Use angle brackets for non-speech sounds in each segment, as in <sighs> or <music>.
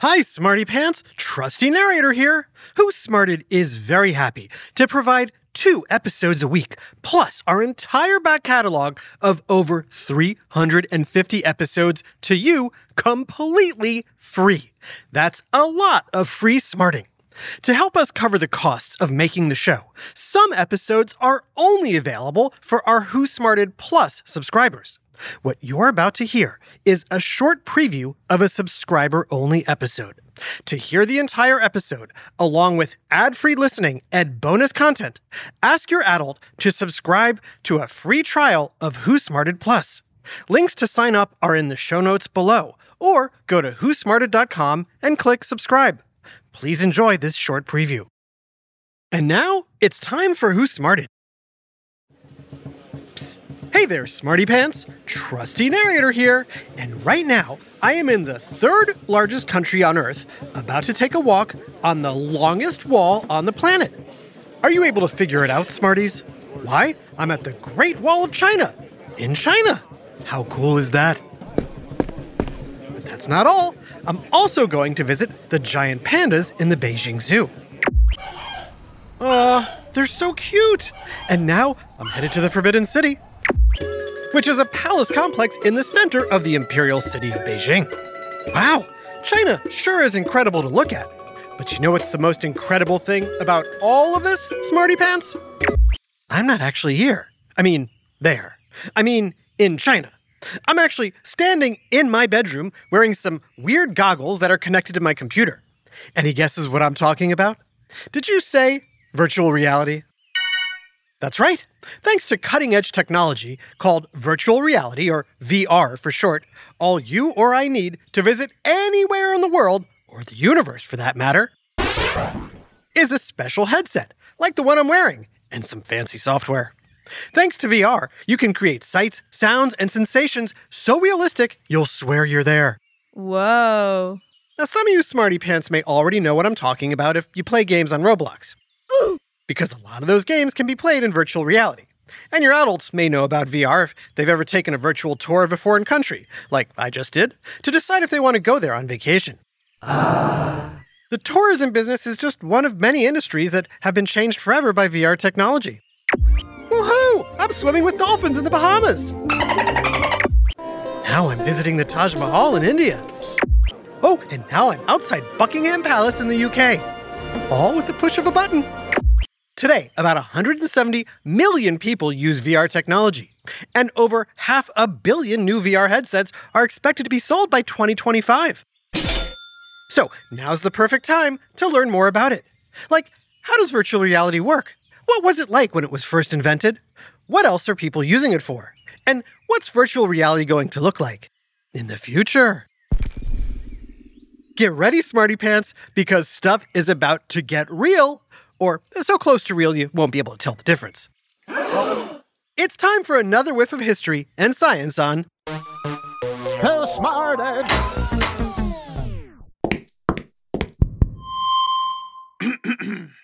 Hi, Smarty Pants. Trusty narrator here. Who Smarted is very happy to provide two episodes a week, plus our entire back catalog of over 350 episodes to you completely free. That's a lot of free smarting. To help us cover the costs of making the show, some episodes are only available for our Who Smarted Plus subscribers. What you're about to hear is a short preview of a subscriber only episode. To hear the entire episode, along with ad free listening and bonus content, ask your adult to subscribe to a free trial of Who Smarted Plus. Links to sign up are in the show notes below, or go to whosmarted.com and click subscribe. Please enjoy this short preview. And now it's time for Who Smarted. Hey there, Smarty Pants! Trusty narrator here, and right now I am in the third largest country on Earth, about to take a walk on the longest wall on the planet. Are you able to figure it out, Smarties? Why? I'm at the Great Wall of China, in China. How cool is that? But that's not all. I'm also going to visit the giant pandas in the Beijing Zoo. Uh, they're so cute! And now I'm headed to the Forbidden City, which is a palace complex in the center of the imperial city of Beijing. Wow, China sure is incredible to look at. But you know what's the most incredible thing about all of this, Smarty Pants? I'm not actually here. I mean, there. I mean, in China. I'm actually standing in my bedroom wearing some weird goggles that are connected to my computer. Any guesses what I'm talking about? Did you say virtual reality? That's right. Thanks to cutting edge technology called virtual reality, or VR for short, all you or I need to visit anywhere in the world, or the universe for that matter, is a special headset, like the one I'm wearing, and some fancy software. Thanks to VR, you can create sights, sounds, and sensations so realistic you'll swear you're there. Whoa. Now, some of you smarty pants may already know what I'm talking about if you play games on Roblox. Because a lot of those games can be played in virtual reality. And your adults may know about VR if they've ever taken a virtual tour of a foreign country, like I just did, to decide if they want to go there on vacation. <sighs> The tourism business is just one of many industries that have been changed forever by VR technology. Woohoo! I'm swimming with dolphins in the Bahamas! Now I'm visiting the Taj Mahal in India. Oh, and now I'm outside Buckingham Palace in the UK. All with the push of a button. Today, about 170 million people use VR technology, and over half a billion new VR headsets are expected to be sold by 2025. So, now's the perfect time to learn more about it. Like, how does virtual reality work? What was it like when it was first invented? What else are people using it for? And what's virtual reality going to look like in the future? Get ready, Smarty Pants, because stuff is about to get real or so close to real you won't be able to tell the difference. it's time for another whiff of history and science on Who Smarted? <clears throat>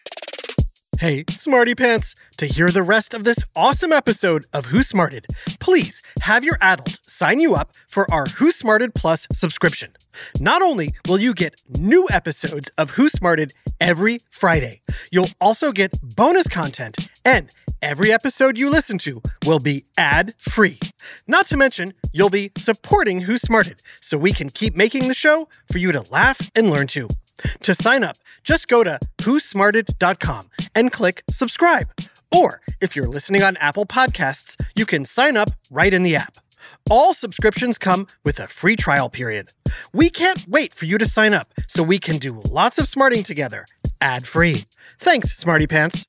Hey, Smarty Pants, to hear the rest of this awesome episode of Who Smarted, please have your adult sign you up for our Who Smarted Plus subscription. Not only will you get new episodes of Who Smarted every Friday, you'll also get bonus content, and every episode you listen to will be ad free. Not to mention, you'll be supporting Who Smarted so we can keep making the show for you to laugh and learn to. To sign up, just go to whosmarted.com and click subscribe. Or if you're listening on Apple Podcasts, you can sign up right in the app. All subscriptions come with a free trial period. We can't wait for you to sign up so we can do lots of smarting together, ad free. Thanks, Smarty Pants.